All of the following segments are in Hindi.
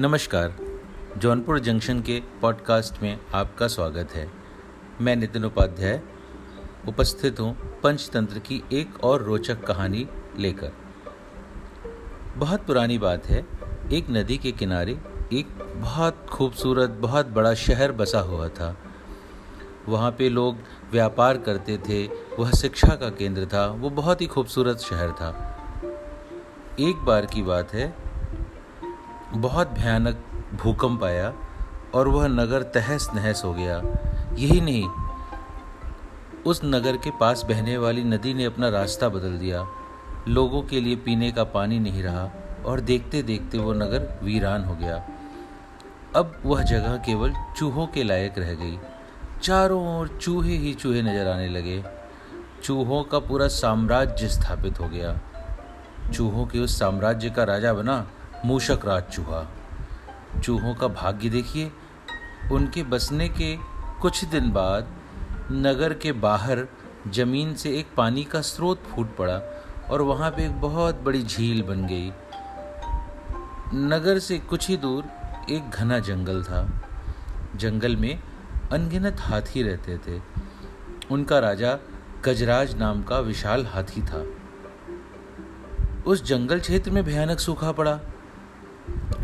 नमस्कार, जौनपुर जंक्शन के पॉडकास्ट में आपका स्वागत है। मैं नितिन उपाध्याय उपस्थित हूँ पंचतंत्र की एक और रोचक कहानी लेकर। बहुत पुरानी बात है, एक नदी के किनारे एक बहुत खूबसूरत, बहुत बड़ा शहर बसा हुआ था। वहाँ पे लोग व्यापार करते थे, वह शिक्षा का केंद्र था, वो बहुत ही खूबसूरत शहर था। एक बार की बात है बहुत भयानक भूकंप आया और वह नगर तहस नहस हो गया। यही नहीं, उस नगर के पास बहने वाली नदी ने अपना रास्ता बदल दिया। लोगों के लिए पीने का पानी नहीं रहा और देखते देखते वो नगर वीरान हो गया। अब वह जगह केवल चूहों के लायक रह गई। चारों ओर चूहे ही चूहे नज़र आने लगे। चूहों का पूरा साम्राज्य स्थापित हो गया। चूहों के उस साम्राज्य का राजा बना मूषक राज चूहा। चूहों का भाग्य देखिए। उनके बसने के कुछ दिन बाद नगर के बाहर ज़मीन से एक पानी का स्रोत फूट पड़ा और वहाँ पे एक बहुत बड़ी झील बन गई। नगर से कुछ ही दूर एक घना जंगल था। जंगल में अनगिनत हाथी रहते थे। उनका राजा गजराज नाम का विशाल हाथी था। उस जंगल क्षेत्र में भयानक सूखा पड़ा।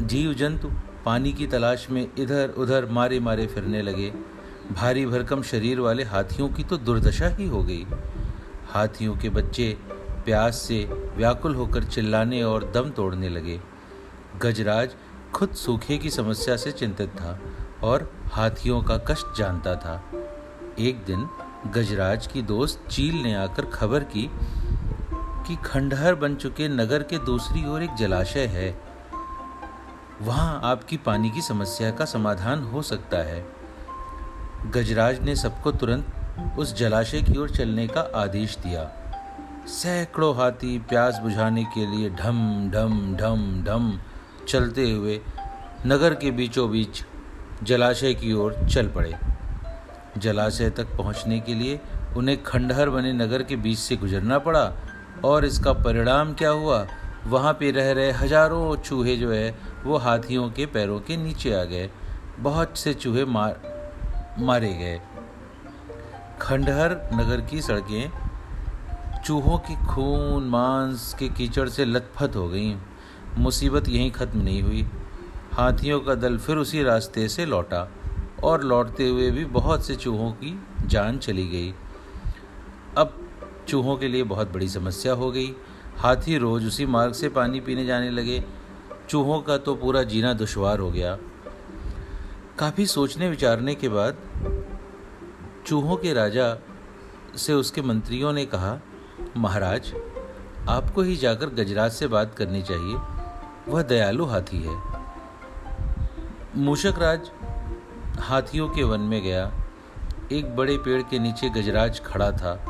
जीव जंतु पानी की तलाश में इधर उधर मारे मारे फिरने लगे। भारी भरकम शरीर वाले हाथियों की तो दुर्दशा ही हो गई। हाथियों के बच्चे प्यास से व्याकुल होकर चिल्लाने और दम तोड़ने लगे। गजराज खुद सूखे की समस्या से चिंतित था और हाथियों का कष्ट जानता था। एक दिन गजराज की दोस्त चील ने आकर खबर की कि खंडहर बन चुके नगर के दूसरी ओर एक जलाशय है। वहाँ आपकी पानी की समस्या का समाधान हो सकता है। गजराज ने सबको तुरंत उस जलाशय की ओर चलने का आदेश दिया। सैकड़ों हाथी प्यास बुझाने के लिए ढम ढम ढम ढम चलते हुए नगर के बीचों बीच जलाशय की ओर चल पड़े। जलाशय तक पहुँचने के लिए उन्हें खंडहर बने नगर के बीच से गुजरना पड़ा और इसका परिणाम क्या हुआ? वहाँ पे रह रहे हज़ारों चूहे जो है वो हाथियों के पैरों के नीचे आ गए। बहुत से चूहे मार, मारे गए। खंडहर नगर की सड़कें चूहों की खून, मांस के कीचड़ से लथपथ हो गईं। मुसीबत यहीं ख़त्म नहीं हुई। हाथियों का दल फिर उसी रास्ते से लौटा और लौटते हुए भी बहुत से चूहों की जान चली गई। अब चूहों के लिए बहुत बड़ी समस्या हो गई। हाथी रोज उसी मार्ग से पानी पीने जाने लगे। चूहों का तो पूरा जीना दुश्वार हो गया। काफ़ी सोचने विचारने के बाद चूहों के राजा से उसके मंत्रियों ने कहा, महाराज, आपको ही जाकर गजराज से बात करनी चाहिए। वह दयालु हाथी है। मूषक राज हाथियों के वन में गया। एक बड़े पेड़ के नीचे गजराज खड़ा था।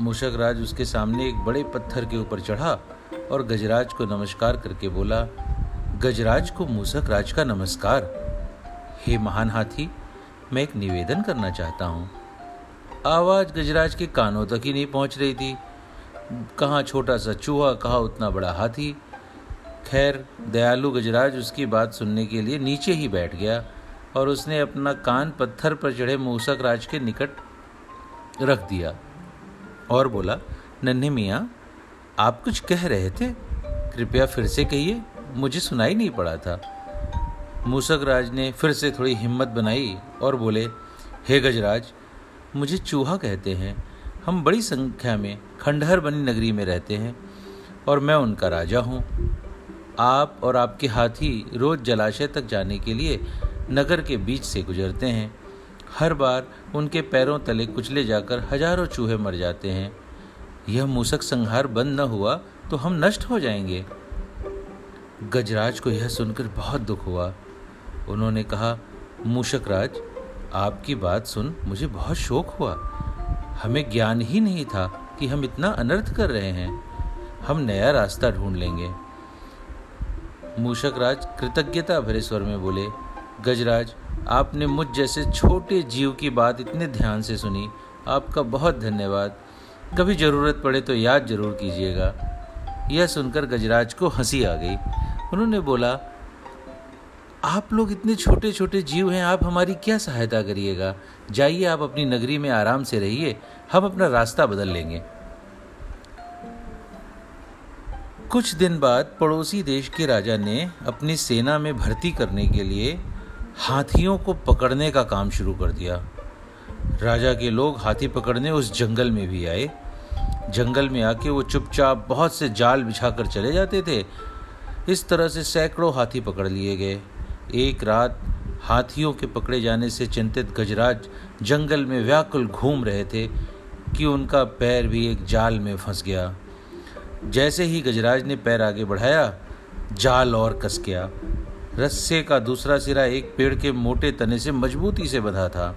मूषक राज उसके सामने एक बड़े पत्थर के ऊपर चढ़ा और गजराज को नमस्कार करके बोला, गजराज को मूसक राज का नमस्कार। हे महान हाथी, मैं एक निवेदन करना चाहता हूँ। आवाज़ गजराज के कानों तक ही नहीं पहुँच रही थी। कहाँ छोटा सा चूहा, कहाँ उतना बड़ा हाथी। खैर, दयालु गजराज उसकी बात सुनने के लिए नीचे ही बैठ गया और उसने अपना कान पत्थर पर चढ़े मूसक राज के निकट रख दिया और बोला, नन्हे मियाँ आप कुछ कह रहे थे। कृपया फिर से कहिए, मुझे सुनाई नहीं पड़ा था। मूसक राज ने फिर से थोड़ी हिम्मत बनाई और बोले, हे गजराज, मुझे चूहा कहते हैं। हम बड़ी संख्या में खंडहर बनी नगरी में रहते हैं और मैं उनका राजा हूँ। आप और आपके हाथी रोज जलाशय तक जाने के लिए नगर के बीच से गुजरते हैं। हर बार उनके पैरों तले कुचले जाकर हज़ारों चूहे मर जाते हैं। यह मूसक संहार बंद न हुआ तो हम नष्ट हो जाएँगे। गजराज को यह सुनकर बहुत दुख हुआ। उन्होंने कहा मूषक राज, आपकी बात सुन मुझे बहुत शोक हुआ। हमें ज्ञान ही नहीं था कि हम इतना अनर्थ कर रहे हैं। हम नया रास्ता ढूंढ लेंगे। मूषक राज कृतज्ञता भरे स्वर में बोले, गजराज, आपने मुझ जैसे छोटे जीव की बात इतने ध्यान से सुनी। आपका बहुत धन्यवाद। कभी ज़रूरत पड़े तो याद ज़रूर कीजिएगा। यह सुनकर गजराज को हँसी आ गई। उन्होंने बोला, आप लोग इतने छोटे छोटे जीव हैं, आप हमारी क्या सहायता करिएगा? जाइए, आप अपनी नगरी में आराम से रहिए, हम अपना रास्ता बदल लेंगे। कुछ दिन बाद पड़ोसी देश के राजा ने अपनी सेना में भर्ती करने के लिए हाथियों को पकड़ने का काम शुरू कर दिया। राजा के लोग हाथी पकड़ने उस जंगल में भी आए। जंगल में आके वो चुपचाप बहुत से जाल बिछाकर चले जाते थे। इस तरह से सैकड़ों हाथी पकड़ लिए गए। एक रात हाथियों के पकड़े जाने से चिंतित गजराज जंगल में व्याकुल घूम रहे थे कि उनका पैर भी एक जाल में फंस गया। जैसे ही गजराज ने पैर आगे बढ़ाया, जाल और कस गया। रस्से का दूसरा सिरा एक पेड़ के मोटे तने से मजबूती से बंधा था।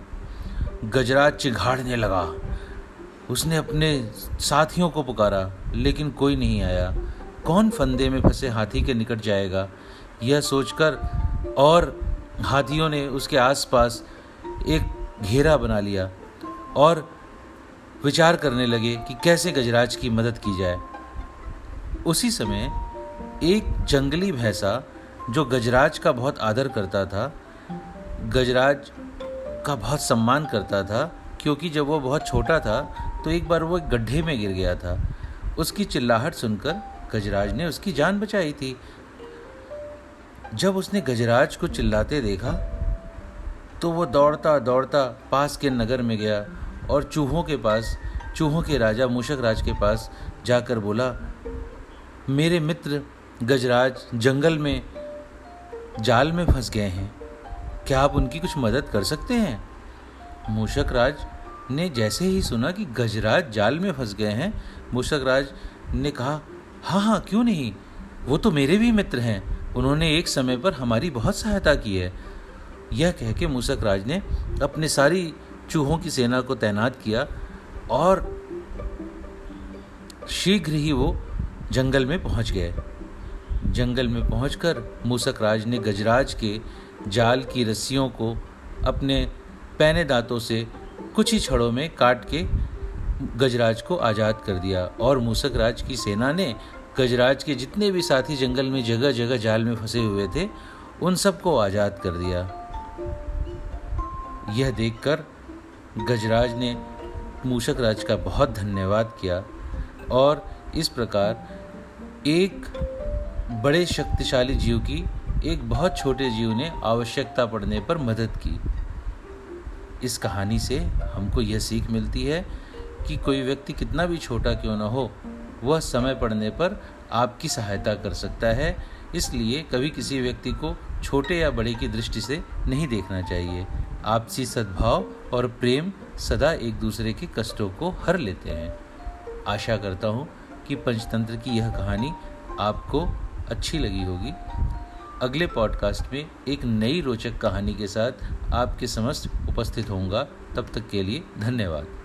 गजराज चिघाड़ने लगा। उसने अपने साथियों को पुकारा, लेकिन कोई नहीं आया। कौन फंदे में फंसे हाथी के निकट जाएगा? यह सोचकर और हाथियों ने उसके आसपास एक घेरा बना लिया और विचार करने लगे कि कैसे गजराज की मदद की जाए। उसी समय एक जंगली भैंसा, जो गजराज का बहुत आदर करता था, गजराज का बहुत सम्मान करता था, क्योंकि जब वो बहुत छोटा था तो एक बार वो एक गड्ढे में गिर गया था। उसकी चिल्लाहट सुनकर गजराज ने उसकी जान बचाई थी। जब उसने गजराज को चिल्लाते देखा तो वो दौड़ता दौड़ता पास के नगर में गया और चूहों के पास, चूहों के राजा मूषक राज के पास जाकर बोला, मेरे मित्र गजराज जंगल में, जाल में फंस गए हैं। क्या आप उनकी कुछ मदद कर सकते हैं? मूषक राज ने जैसे ही सुना कि गजराज जाल में फंस गए हैं मूषक राज ने कहा हाँ हाँ क्यों नहीं? वो तो मेरे भी मित्र हैं। उन्होंने एक समय पर हमारी बहुत सहायता की है। यह कह के मूसक राज ने अपने सारी चूहों की सेना को तैनात किया और शीघ्र ही वो जंगल में पहुँच गए। जंगल में पहुंचकर मूसक राज ने गजराज के जाल की रस्सियों को अपने पैने दांतों से कुछ ही छड़ों में काट के गजराज को आज़ाद कर दिया और मूसक राज की सेना ने गजराज के जितने भी साथी जंगल में जगह जगह जाल में फंसे हुए थे, उन सबको आज़ाद कर दिया। यह देखकर गजराज ने मूषक राज का बहुत धन्यवाद किया और इस प्रकार एक बड़े शक्तिशाली जीव की एक बहुत छोटे जीव ने आवश्यकता पड़ने पर मदद की। इस कहानी से हमको यह सीख मिलती है कि कोई व्यक्ति कितना भी छोटा क्यों ना हो, वह समय पड़ने पर आपकी सहायता कर सकता है। इसलिए कभी किसी व्यक्ति को छोटे या बड़े की दृष्टि से नहीं देखना चाहिए। आपसी सद्भाव और प्रेम सदा एक दूसरे के कष्टों को हर लेते हैं। आशा करता हूँ कि पंचतंत्र की यह कहानी आपको अच्छी लगी होगी। अगले पॉडकास्ट में एक नई रोचक कहानी के साथ आपके समस्त उपस्थित होऊँगा। तब तक के लिए धन्यवाद।